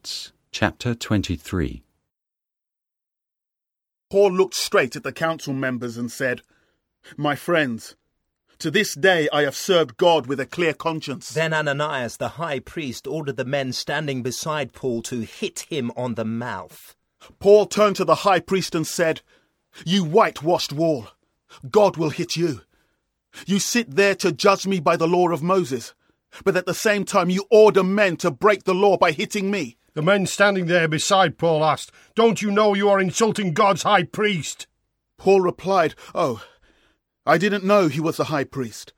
Acts chapter 23. Paul looked straight at the council members and said, My friends, to this day I have served God with a clear conscience. Then Ananias the high priest ordered the men standing beside Paul to hit him on the mouth. Paul turned to the high priest and said, You whitewashed wall, God will hit you. You sit there to judge me by the law of Moses, but at the same time you order men to break the law by hitting me. The men standing there beside Paul asked, Don't you know you are insulting God's high priest? Paul replied, Oh, I didn't know he was the high priest.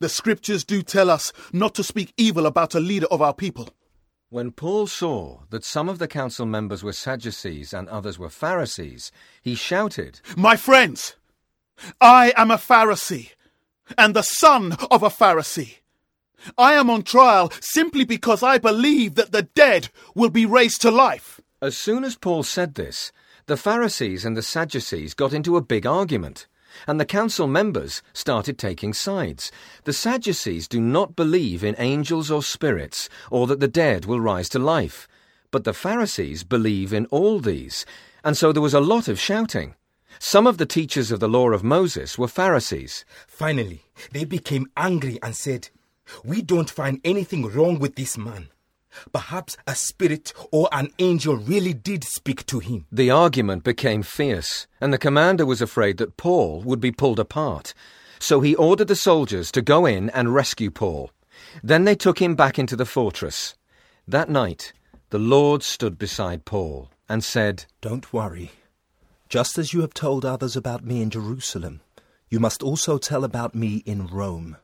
The scriptures do tell us not to speak evil about a leader of our people. When Paul saw that some of the council members were Sadducees and others were Pharisees, he shouted, My friends, I am a Pharisee, and the son of a Pharisee. I am on trial simply because I believe that the dead will be raised to life. As soon as Paul said this, the Pharisees and the Sadducees got into a big argument, and the council members started taking sides. The Sadducees do not believe in angels or spirits, or that the dead will rise to life. But the Pharisees believe in all these, and so there was a lot of shouting. Some of the teachers of the law of Moses were Pharisees. Finally, they became angry and said, We don't find anything wrong with this man. Perhaps a spirit or an angel really did speak to him. The argument became fierce, and the commander was afraid that Paul would be pulled apart. So he ordered the soldiers to go in and rescue Paul. Then they took him back into the fortress. That night, the Lord stood beside Paul and said, Don't worry. Just as you have told others about me in Jerusalem, you must also tell about me in Rome.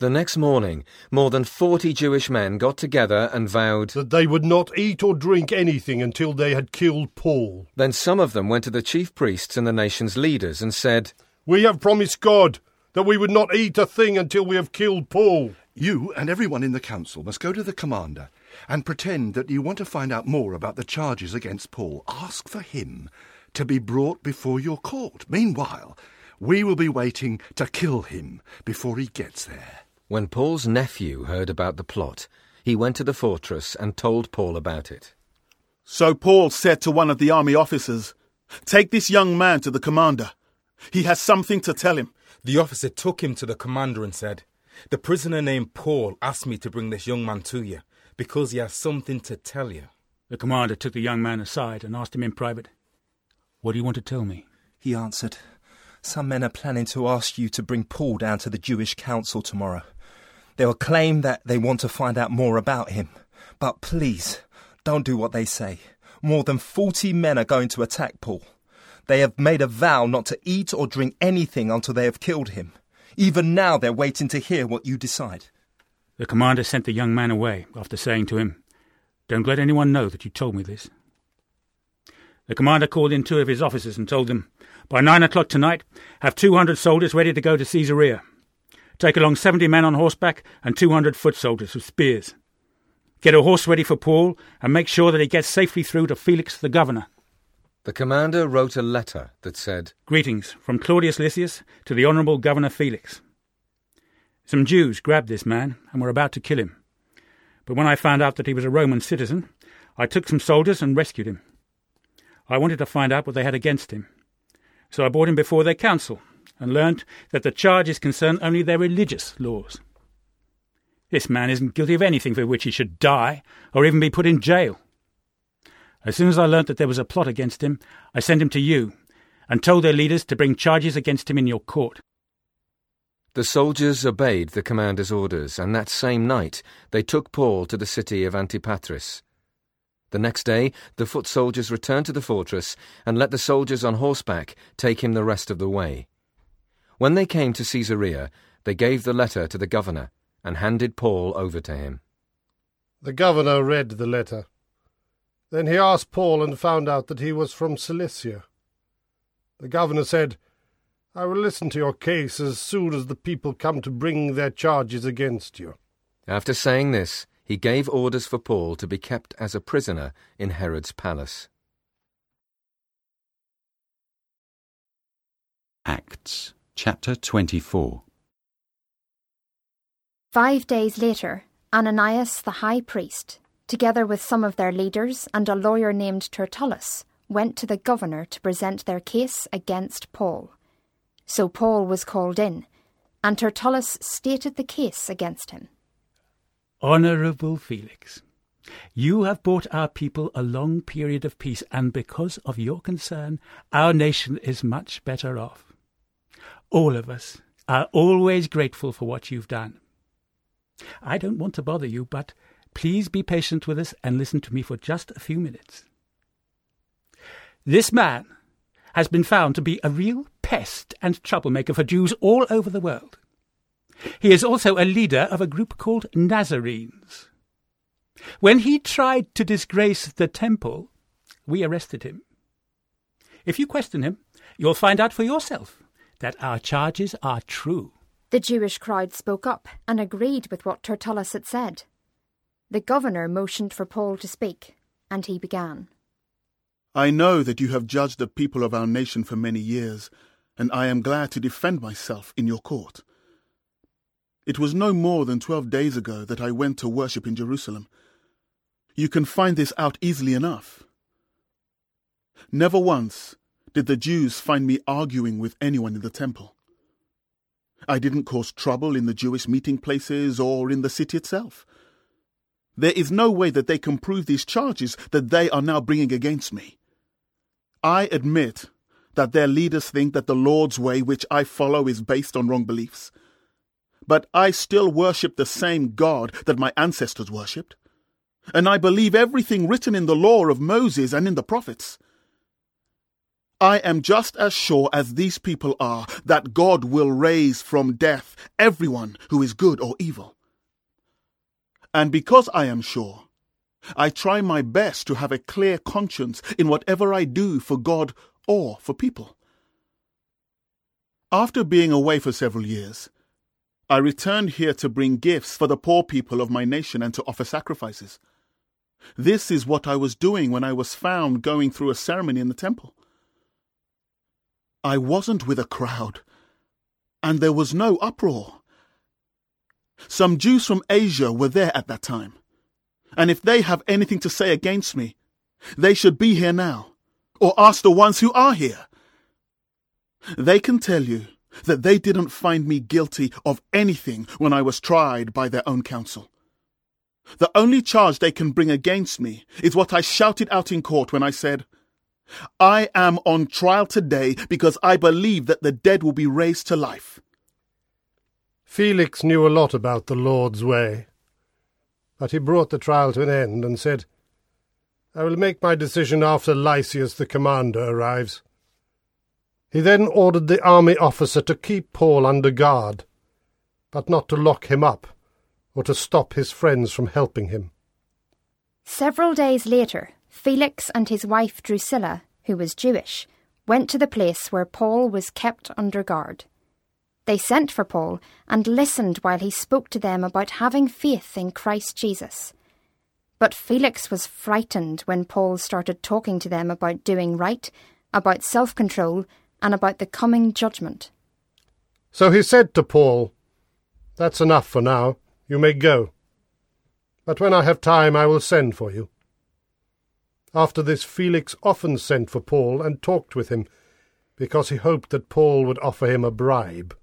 The next morning, more than forty Jewish men got together and vowed that they would not eat or drink anything until they had killed Paul. Then some of them went to the chief priests and the nation's leaders and said, We have promised God that we would not eat a thing until we have killed Paul. You and everyone in the council must go to the commander and pretend that you want to find out more about the charges against Paul. Ask for him to be brought before your court. Meanwhile, we will be waiting to kill him before he gets there. When Paul's nephew heard about the plot, he went to the fortress and told Paul about it. So Paul said to one of the army officers, Take this young man to the commander. He has something to tell him. The officer took him to the commander and said, The prisoner named Paul asked me to bring this young man to you because he has something to tell you. The commander took the young man aside and asked him in private, What do you want to tell me? He answered, Some men are planning to ask you to bring Paul down to the Jewish council tomorrow. They will claim that they want to find out more about him. But please, don't do what they say. More than 40 men are going to attack Paul. They have made a vow not to eat or drink anything until they have killed him. Even now, they're waiting to hear what you decide. The commander sent the young man away after saying to him, Don't let anyone know that you told me this. The commander called in two of his officers and told them, By nine o'clock tonight, have 200 soldiers ready to go to Caesarea. Take along 70 men on horseback and 200 foot soldiers with spears. Get a horse ready for Paul and make sure that he gets safely through to Felix the governor. The commander wrote a letter that said, Greetings from Claudius Lysias to the Honourable Governor Felix. Some Jews grabbed this man and were about to kill him. But when I found out that he was a Roman citizen, I took some soldiers and rescued him. I wanted to find out what they had against him. So I brought him before their council and learnt that the charges concern only their religious laws. This man isn't guilty of anything for which he should die or even be put in jail. As soon as I learnt that there was a plot against him, I sent him to you and told their leaders to bring charges against him in your court. The soldiers obeyed the commander's orders, and that same night they took Paul to the city of Antipatris. The next day, the foot soldiers returned to the fortress and let the soldiers on horseback take him the rest of the way. When they came to Caesarea, they gave the letter to the governor and handed Paul over to him. The governor read the letter. Then he asked Paul and found out that he was from Cilicia. The governor said, I will listen to your case as soon as the people come to bring their charges against you. After saying this, he gave orders for Paul to be kept as a prisoner in Herod's palace. Acts chapter 24. Five days later, Ananias the high priest, together with some of their leaders and a lawyer named Tertullus, went to the governor to present their case against Paul. So Paul was called in, and Tertullus stated the case against him. Honourable Felix, you have brought our people a long period of peace, and because of your concern, our nation is much better off. All of us are always grateful for what you've done. I don't want to bother you, but please be patient with us and listen to me for just a few minutes. This man has been found to be a real pest and troublemaker for Jews all over the world. He is also a leader of a group called Nazarenes. When he tried to disgrace the temple, we arrested him. If you question him, you'll find out for yourself that our charges are true. The Jewish crowd spoke up and agreed with what Tertullus had said. The governor motioned for Paul to speak, and he began. I know that you have judged the people of our nation for many years, and I am glad to defend myself in your court. It was no more than twelve days ago that I went to worship in Jerusalem. You can find this out easily enough. Never once did the Jews find me arguing with anyone in the temple. I didn't cause trouble in the Jewish meeting places or in the city itself. There is no way that they can prove these charges that they are now bringing against me. I admit that their leaders think that the Lord's way, which I follow, is based on wrong beliefs. But I still worship the same God that my ancestors worshipped. And I believe everything written in the law of Moses and in the prophets. I am just as sure as these people are that God will raise from death everyone who is good or evil. And because I am sure, I try my best to have a clear conscience in whatever I do for God or for people. After being away for several years, I returned here to bring gifts for the poor people of my nation and to offer sacrifices. This is what I was doing when I was found going through a ceremony in the temple. I wasn't with a crowd, and there was no uproar. Some Jews from Asia were there at that time and if they have anything to say against me, they should be here now, or ask the ones who are here. They can tell you that they didn't find me guilty of anything when I was tried by their own council. The only charge they can bring against me is what I shouted out in court when I said, I am on trial today because I believe that the dead will be raised to life. Felix knew a lot about the Lord's way. But he brought the trial to an end and said, I will make my decision after Lysias the commander arrives. He then ordered the army officer to keep Paul under guard, but not to lock him up or to stop his friends from helping him. Several days later, Felix and his wife Drusilla, who was Jewish, went to the place where Paul was kept under guard. They sent for Paul and listened while he spoke to them about having faith in Christ Jesus. But Felix was frightened when Paul started talking to them about doing right, about self control, and about the coming judgment. So he said to Paul, That's enough for now. You may go. But when I have time, I will send for you. After this, Felix often sent for Paul and talked with him, because he hoped that Paul would offer him a bribe.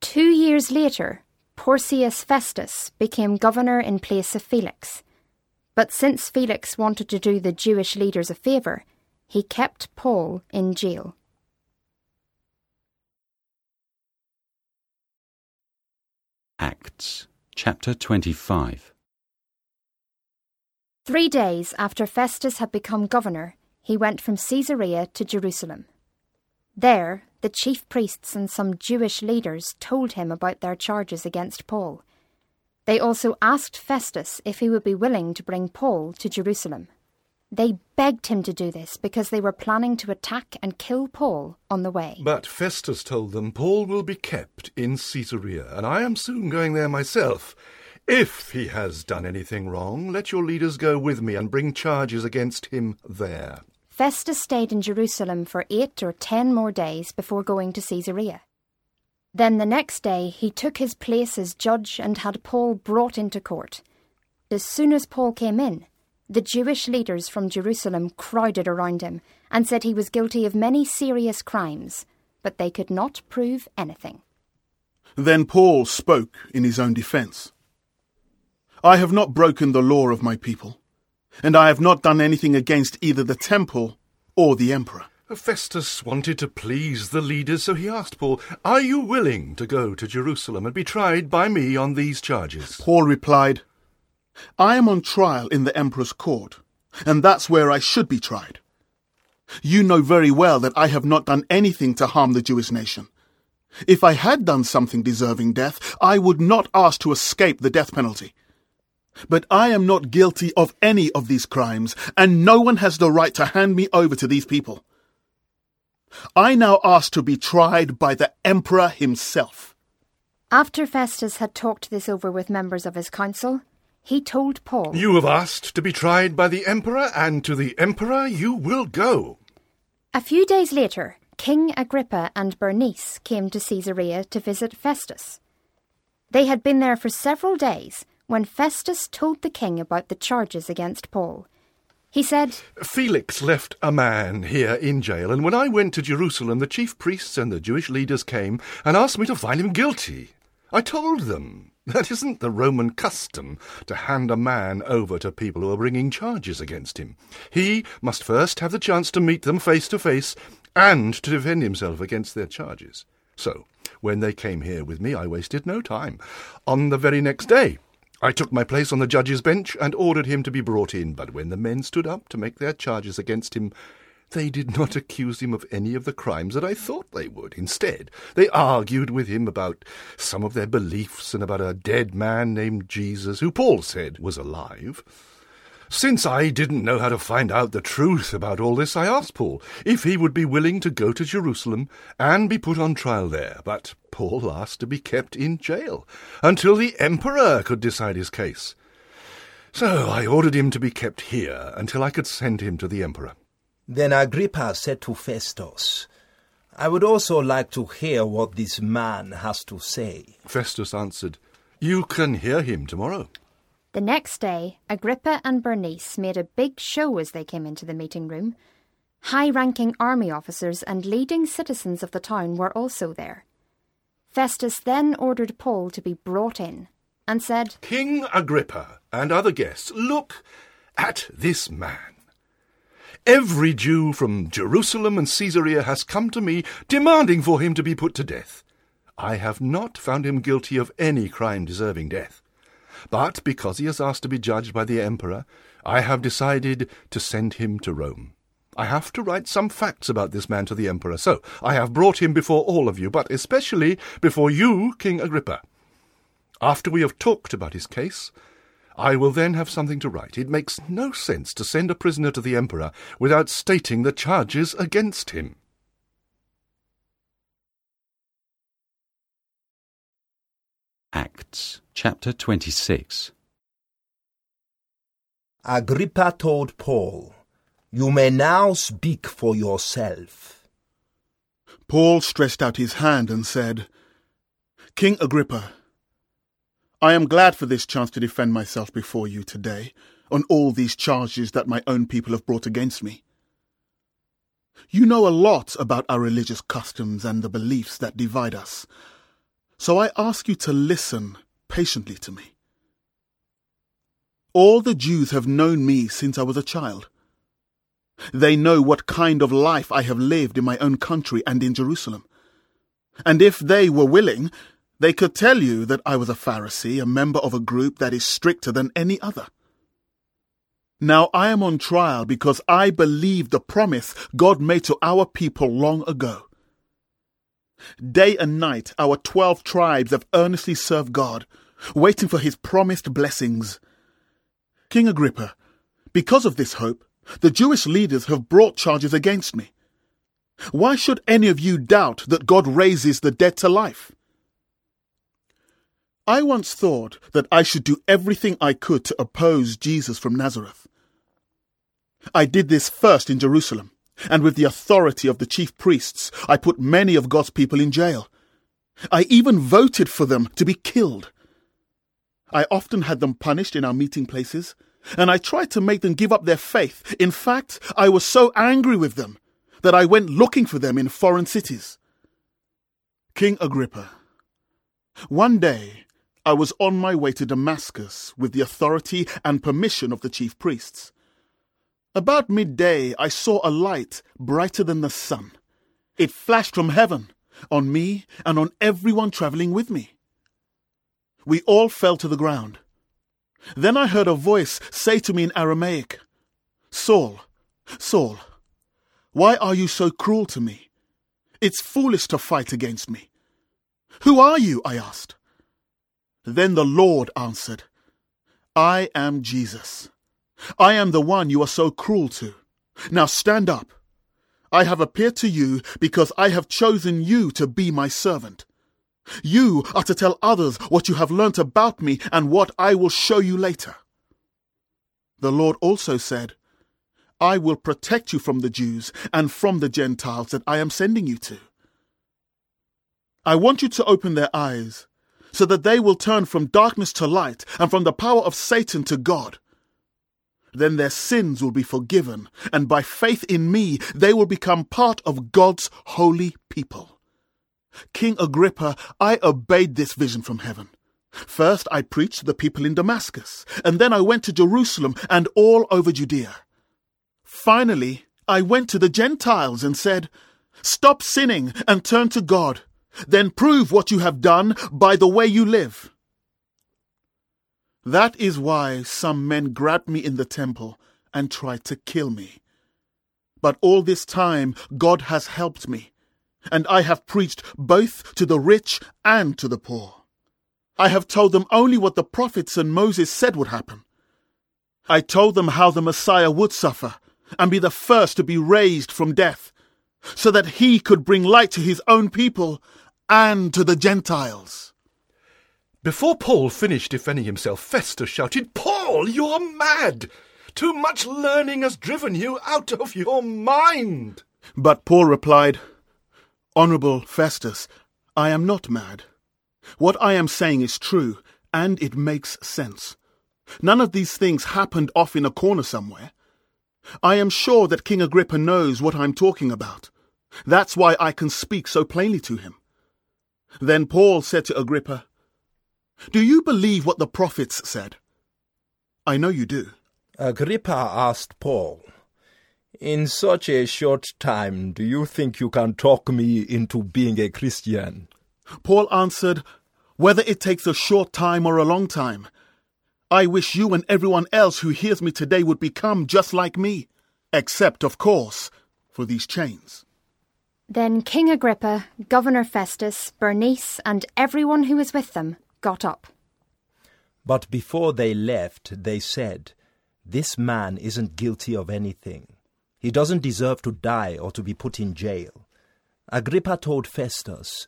Two years later, Porcius Festus became governor in place of Felix. But since Felix wanted to do the Jewish leaders a favour, he kept Paul in jail. Acts chapter 25 Three days after Festus had become governor, he went from Caesarea to Jerusalem. There, the chief priests and some Jewish leaders told him about their charges against Paul. They also asked Festus if he would be willing to bring Paul to Jerusalem. They begged him to do this because they were planning to attack and kill Paul on the way. But Festus told them Paul will be kept in Caesarea, and I am soon going there myself. If he has done anything wrong, let your leaders go with me and bring charges against him there. Festus stayed in Jerusalem for eight or ten more days before going to Caesarea. Then the next day he took his place as judge and had Paul brought into court. As soon as Paul came in, the Jewish leaders from Jerusalem crowded around him and said he was guilty of many serious crimes, but they could not prove anything. Then Paul spoke in his own defense. I have not broken the law of my people, and I have not done anything against either the temple or the emperor. Festus wanted to please the leaders, so he asked Paul, Are you willing to go to Jerusalem and be tried by me on these charges? Paul replied, I am on trial in the emperor's court, and that's where I should be tried. You know very well that I have not done anything to harm the Jewish nation. If I had done something deserving death, I would not ask to escape the death penalty. But I am not guilty of any of these crimes, and no one has the right to hand me over to these people. I now ask to be tried by the emperor himself. After Festus had talked this over with members of his council, he told Paul, You have asked to be tried by the emperor, and to the emperor you will go. A few days later, King Agrippa and Bernice came to Caesarea to visit Festus. They had been there for several days when Festus told the king about the charges against Paul. He said, Felix left a man here in jail, and when I went to Jerusalem, the chief priests and the Jewish leaders came and asked me to find him guilty. I told them that isn't the Roman custom to hand a man over to people who are bringing charges against him. He must first have the chance to meet them face to face and to defend himself against their charges. So, when they came here with me, I wasted no time. On the very next day, I took my place on the judge's bench and ordered him to be brought in, but when the men stood up to make their charges against him, they did not accuse him of any of the crimes that I thought they would. Instead, they argued with him about some of their beliefs and about a dead man named Jesus, who Paul said was alive. Since I didn't know how to find out the truth about all this, I asked Paul if he would be willing to go to Jerusalem and be put on trial there. But Paul asked to be kept in jail until the emperor could decide his case. So I ordered him to be kept here until I could send him to the emperor. Then Agrippa said to Festus, I would also like to hear what this man has to say. Festus answered, You can hear him tomorrow. The next day, Agrippa and Bernice made a big show as they came into the meeting room. High ranking army officers and leading citizens of the town were also there. Festus then ordered Paul to be brought in and said, King Agrippa and other guests, look at this man. Every Jew from Jerusalem and Caesarea has come to me demanding for him to be put to death. I have not found him guilty of any crime deserving death. But because he has asked to be judged by the emperor, I have decided to send him to Rome. I have to write some facts about this man to the emperor, so I have brought him before all of you, but especially before you, King Agrippa. After we have talked about his case, I will then have something to write. It makes no sense to send a prisoner to the emperor without stating the charges against him. Acts chapter 26. Agrippa told Paul, You may now speak for yourself. Paul stretched out his hand and said, King Agrippa, I am glad for this chance to defend myself before you today on all these charges that my own people have brought against me. You know a lot about our religious customs and the beliefs that divide us, so I ask you to listen patiently to me. All the Jews have known me since I was a child. They know what kind of life I have lived in my own country and in Jerusalem. And if they were willing, they could tell you that I was a Pharisee, a member of a group that is stricter than any other. Now I am on trial because I believe the promise God made to our people long ago. Day and night, our twelve tribes have earnestly served God, waiting for his promised blessings. King Agrippa, because of this hope, the Jewish leaders have brought charges against me. Why should any of you doubt that God raises the dead to life? I once thought that I should do everything I could to oppose Jesus from Nazareth. I did this first in Jerusalem, and with the authority of the chief priests, I put many of God's people in jail. I even voted for them to be killed. I often had them punished in our meeting places, and I tried to make them give up their faith. In fact, I was so angry with them that I went looking for them in foreign cities. King Agrippa, one day I was on my way to Damascus with the authority and permission of the chief priests. About midday, I saw a light brighter than the sun. It flashed from heaven on me and on everyone traveling with me. We all fell to the ground. Then I heard a voice say to me in Aramaic, Saul, Saul, why are you so cruel to me? It's foolish to fight against me. Who are you? I asked. Then the Lord answered, I am Jesus I am the one you are so cruel to. Now stand up. I have appeared to you because I have chosen you to be my servant. You are to tell others what you have learnt about me and what I will show you later. The Lord also said, I will protect you from the Jews and from the Gentiles that I am sending you to. I want you to open their eyes so that they will turn from darkness to light and from the power of Satan to God then their sins will be forgiven, and by faith in me, they will become part of God's holy people. King Agrippa, I obeyed this vision from heaven. First, I preached to the people in Damascus, and then I went to Jerusalem and all over Judea. Finally, I went to the Gentiles and said, Stop sinning and turn to God. Then prove what you have done by the way you live. That is why some men grabbed me in the temple and tried to kill me. But all this time, God has helped me, and I have preached both to the rich and to the poor. I have told them only what the prophets and Moses said would happen. I told them how the Messiah would suffer and be the first to be raised from death, so that he could bring light to his own people and to the Gentiles. Before Paul finished defending himself, Festus shouted, Paul, you're mad! Too much learning has driven you out of your mind! But Paul replied, Honourable Festus, I am not mad. What I am saying is true, and it makes sense. None of these things happened off in a corner somewhere. I am sure that King Agrippa knows what I'm talking about. That's why I can speak so plainly to him. Then Paul said to Agrippa, do you believe what the prophets said? I know you do. Agrippa asked Paul, In such a short time, do you think you can talk me into being a Christian? Paul answered, Whether it takes a short time or a long time, I wish you and everyone else who hears me today would become just like me, except, of course, for these chains. Then King Agrippa, Governor Festus, Bernice, and everyone who was with them got up. But before they left, they said, This man isn't guilty of anything. He doesn't deserve to die or to be put in jail. Agrippa told Festus,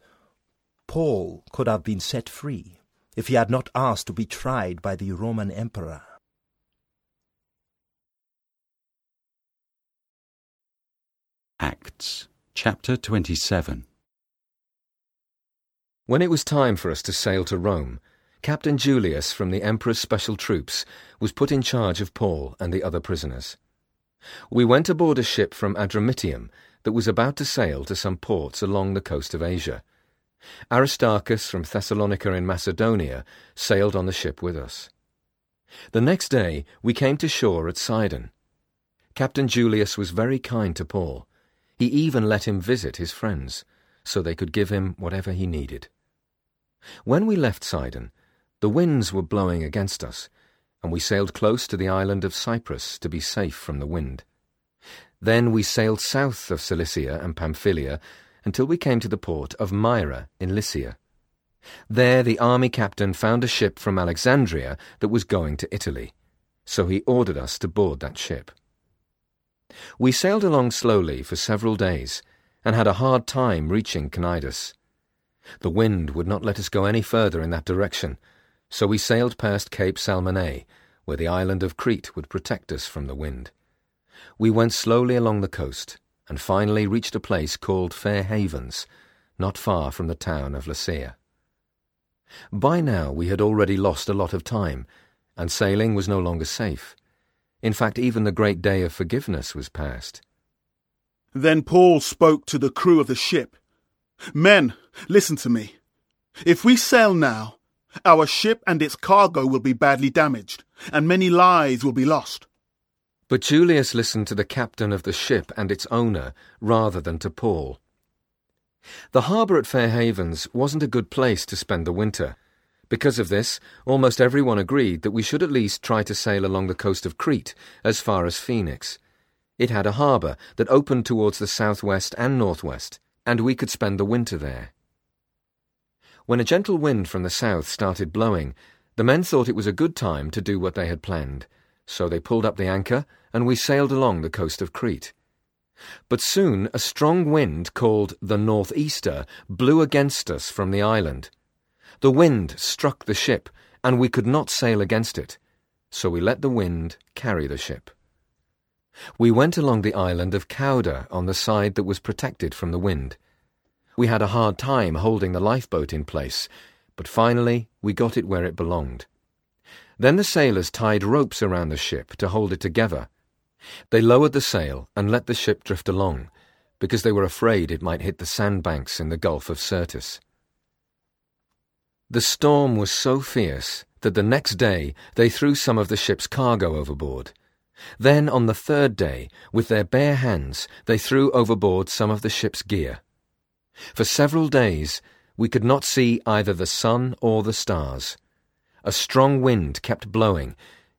Paul could have been set free if he had not asked to be tried by the Roman emperor. Acts chapter 27 when it was time for us to sail to Rome, Captain Julius from the Emperor's special troops was put in charge of Paul and the other prisoners. We went aboard a ship from Adramyttium that was about to sail to some ports along the coast of Asia. Aristarchus from Thessalonica in Macedonia sailed on the ship with us. The next day we came to shore at Sidon. Captain Julius was very kind to Paul. He even let him visit his friends, so they could give him whatever he needed. When we left Sidon, the winds were blowing against us, and we sailed close to the island of Cyprus to be safe from the wind. Then we sailed south of Cilicia and Pamphylia until we came to the port of Myra in Lycia. There the army captain found a ship from Alexandria that was going to Italy, so he ordered us to board that ship. We sailed along slowly for several days and had a hard time reaching Cnidus. The wind would not let us go any further in that direction, so we sailed past Cape Salmone, where the island of Crete would protect us from the wind. We went slowly along the coast, and finally reached a place called Fair Havens, not far from the town of Lasea. By now we had already lost a lot of time, and sailing was no longer safe. In fact, even the great day of forgiveness was past. Then Paul spoke to the crew of the ship. Men, listen to me. If we sail now, our ship and its cargo will be badly damaged, and many lives will be lost. But Julius listened to the captain of the ship and its owner rather than to Paul. The harbour at Fair Havens wasn't a good place to spend the winter. Because of this, almost everyone agreed that we should at least try to sail along the coast of Crete as far as Phoenix. It had a harbour that opened towards the southwest and northwest, and we could spend the winter there. When a gentle wind from the south started blowing, the men thought it was a good time to do what they had planned, so they pulled up the anchor and we sailed along the coast of Crete. But soon a strong wind called the northeaster blew against us from the island. The wind struck the ship, and we could not sail against it, so we let the wind carry the ship. We went along the island of Cauda on the side that was protected from the wind. We had a hard time holding the lifeboat in place, but finally we got it where it belonged. Then the sailors tied ropes around the ship to hold it together. They lowered the sail and let the ship drift along, because they were afraid it might hit the sandbanks in the Gulf of Syrtis. The storm was so fierce that the next day they threw some of the ship's cargo overboard. Then, on the third day, with their bare hands, they threw overboard some of the ship's gear. For several days, we could not see either the sun or the stars. A strong wind kept blowing,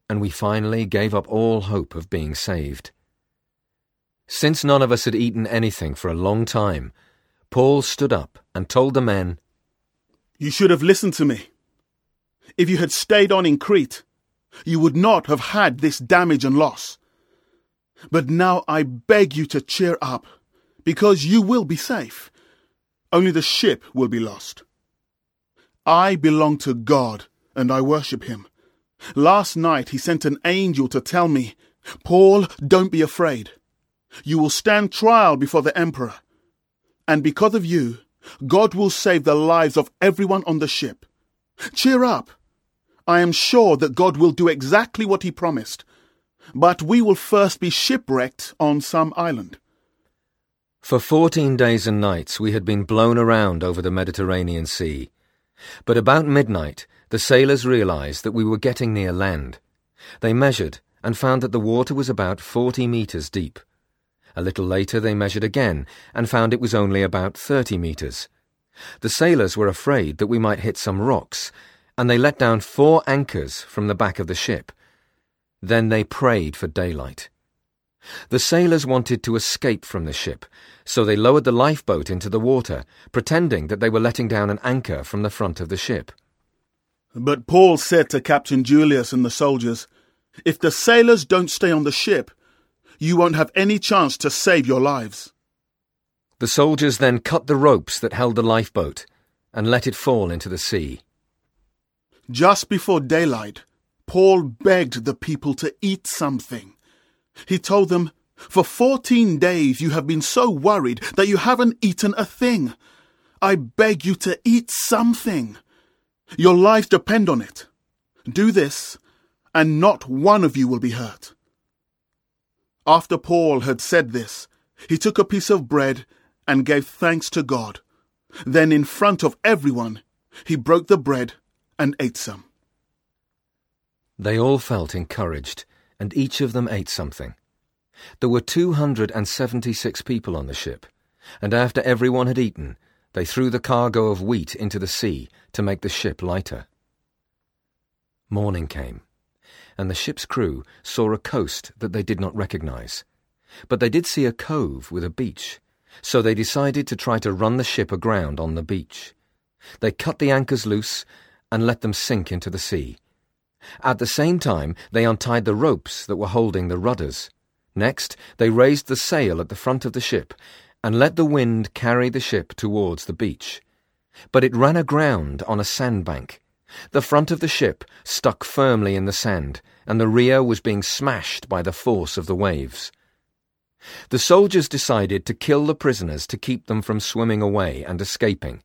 and we finally gave up all hope of being saved. Since none of us had eaten anything for a long time, Paul stood up and told the men, You should have listened to me. If you had stayed on in Crete, you would not have had this damage and loss. But now I beg you to cheer up, because you will be safe. Only the ship will be lost. I belong to God, and I worship Him. Last night he sent an angel to tell me, Paul, don't be afraid. You will stand trial before the emperor. And because of you, God will save the lives of everyone on the ship. Cheer up. I am sure that God will do exactly what he promised. But we will first be shipwrecked on some island. For fourteen days and nights we had been blown around over the Mediterranean Sea. But about midnight, the sailors realized that we were getting near land. They measured and found that the water was about forty meters deep. A little later they measured again and found it was only about thirty meters. The sailors were afraid that we might hit some rocks, and they let down four anchors from the back of the ship. Then they prayed for daylight. The sailors wanted to escape from the ship, so they lowered the lifeboat into the water, pretending that they were letting down an anchor from the front of the ship. But Paul said to Captain Julius and the soldiers, If the sailors don't stay on the ship, you won't have any chance to save your lives. The soldiers then cut the ropes that held the lifeboat and let it fall into the sea. Just before daylight, Paul begged the people to eat something. He told them, For fourteen days you have been so worried that you haven't eaten a thing. I beg you to eat something. Your lives depend on it. Do this, and not one of you will be hurt. After Paul had said this, he took a piece of bread and gave thanks to God. Then, in front of everyone, he broke the bread and ate some. They all felt encouraged, and each of them ate something. There were 276 people on the ship, and after everyone had eaten, they threw the cargo of wheat into the sea to make the ship lighter. Morning came, and the ship's crew saw a coast that they did not recognize. But they did see a cove with a beach, so they decided to try to run the ship aground on the beach. They cut the anchors loose and let them sink into the sea. At the same time, they untied the ropes that were holding the rudders. Next, they raised the sail at the front of the ship and let the wind carry the ship towards the beach. But it ran aground on a sandbank. The front of the ship stuck firmly in the sand, and the rear was being smashed by the force of the waves. The soldiers decided to kill the prisoners to keep them from swimming away and escaping,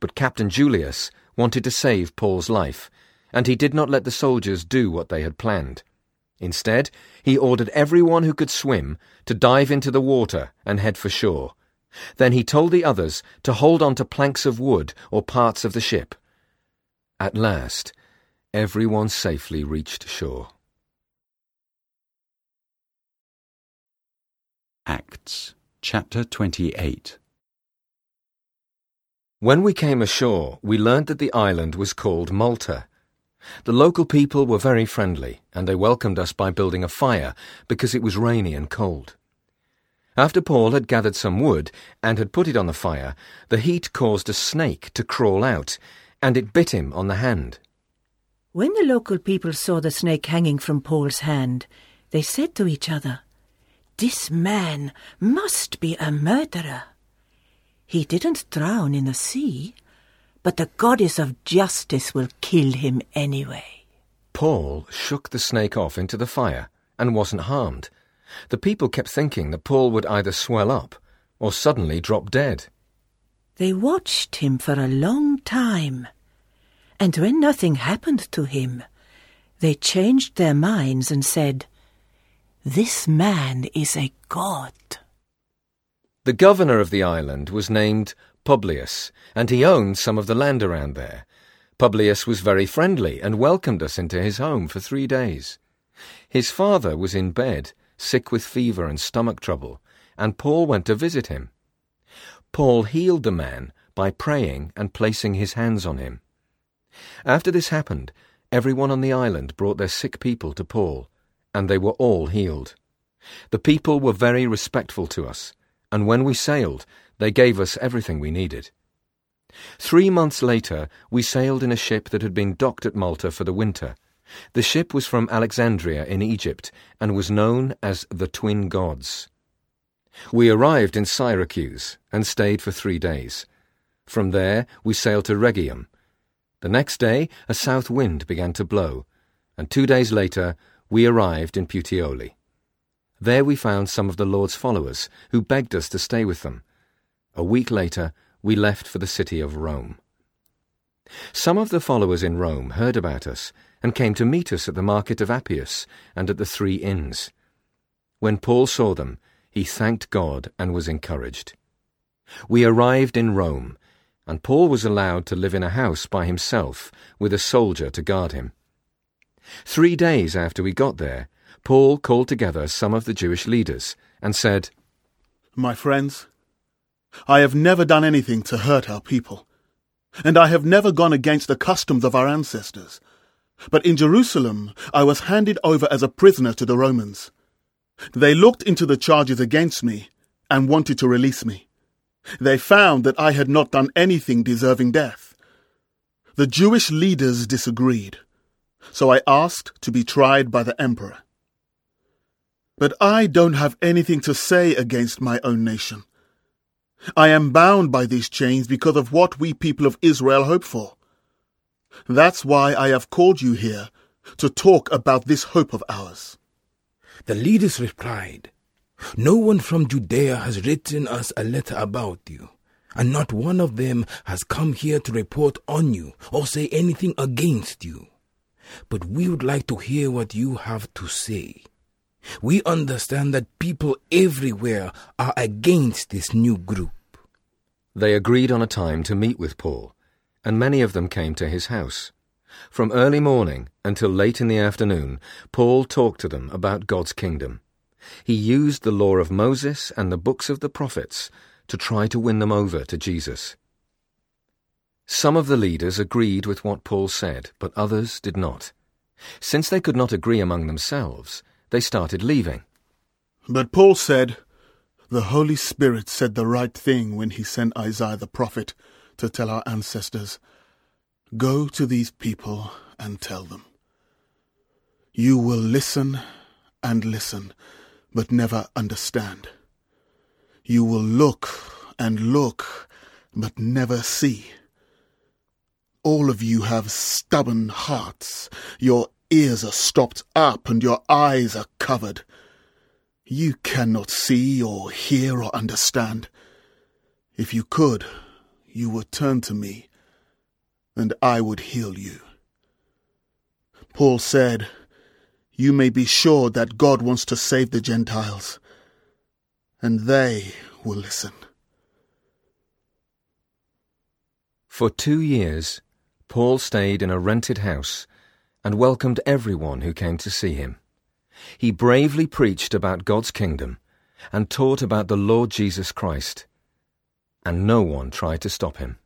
but Captain Julius wanted to save Paul's life, and he did not let the soldiers do what they had planned. Instead, he ordered everyone who could swim to dive into the water and head for shore. Then he told the others to hold on to planks of wood or parts of the ship. At last, everyone safely reached shore. Acts chapter 28 When we came ashore, we learned that the island was called Malta. The local people were very friendly, and they welcomed us by building a fire because it was rainy and cold. After Paul had gathered some wood and had put it on the fire, the heat caused a snake to crawl out, and it bit him on the hand. When the local people saw the snake hanging from Paul's hand, they said to each other, This man must be a murderer. He didn't drown in the sea, but the goddess of justice will kill him anyway. Paul shook the snake off into the fire and wasn't harmed. The people kept thinking that Paul would either swell up or suddenly drop dead. They watched him for a long time, and when nothing happened to him, they changed their minds and said, This man is a god. The governor of the island was named Publius, and he owned some of the land around there. Publius was very friendly and welcomed us into his home for three days. His father was in bed, sick with fever and stomach trouble, and Paul went to visit him. Paul healed the man by praying and placing his hands on him. After this happened, everyone on the island brought their sick people to Paul, and they were all healed. The people were very respectful to us, and when we sailed, they gave us everything we needed. Three months later, we sailed in a ship that had been docked at Malta for the winter. The ship was from Alexandria in Egypt and was known as the Twin Gods. We arrived in Syracuse and stayed for three days. From there, we sailed to Rhegium. The next day, a south wind began to blow, and two days later, we arrived in Puteoli. There we found some of the Lord's followers, who begged us to stay with them. A week later, we left for the city of Rome. Some of the followers in Rome heard about us and came to meet us at the market of Appius and at the three inns. When Paul saw them, he thanked God and was encouraged. We arrived in Rome, and Paul was allowed to live in a house by himself with a soldier to guard him. Three days after we got there, Paul called together some of the Jewish leaders and said, My friends, I have never done anything to hurt our people, and I have never gone against the customs of our ancestors. But in Jerusalem I was handed over as a prisoner to the Romans. They looked into the charges against me and wanted to release me. They found that I had not done anything deserving death. The Jewish leaders disagreed, so I asked to be tried by the emperor. But I don't have anything to say against my own nation. I am bound by these chains because of what we people of Israel hope for. That's why I have called you here to talk about this hope of ours. The leaders replied, No one from Judea has written us a letter about you, and not one of them has come here to report on you or say anything against you. But we would like to hear what you have to say. We understand that people everywhere are against this new group. They agreed on a time to meet with Paul, and many of them came to his house. From early morning until late in the afternoon, Paul talked to them about God's kingdom. He used the law of Moses and the books of the prophets to try to win them over to Jesus. Some of the leaders agreed with what Paul said, but others did not. Since they could not agree among themselves, they started leaving. But Paul said, The Holy Spirit said the right thing when he sent Isaiah the prophet to tell our ancestors, Go to these people and tell them. You will listen and listen, but never understand. You will look and look, but never see. All of you have stubborn hearts. Your ears are stopped up and your eyes are covered. You cannot see or hear or understand. If you could, you would turn to me and I would heal you. Paul said, You may be sure that God wants to save the Gentiles, and they will listen. For two years, Paul stayed in a rented house and welcomed everyone who came to see him. He bravely preached about God's kingdom and taught about the Lord Jesus Christ, and no one tried to stop him.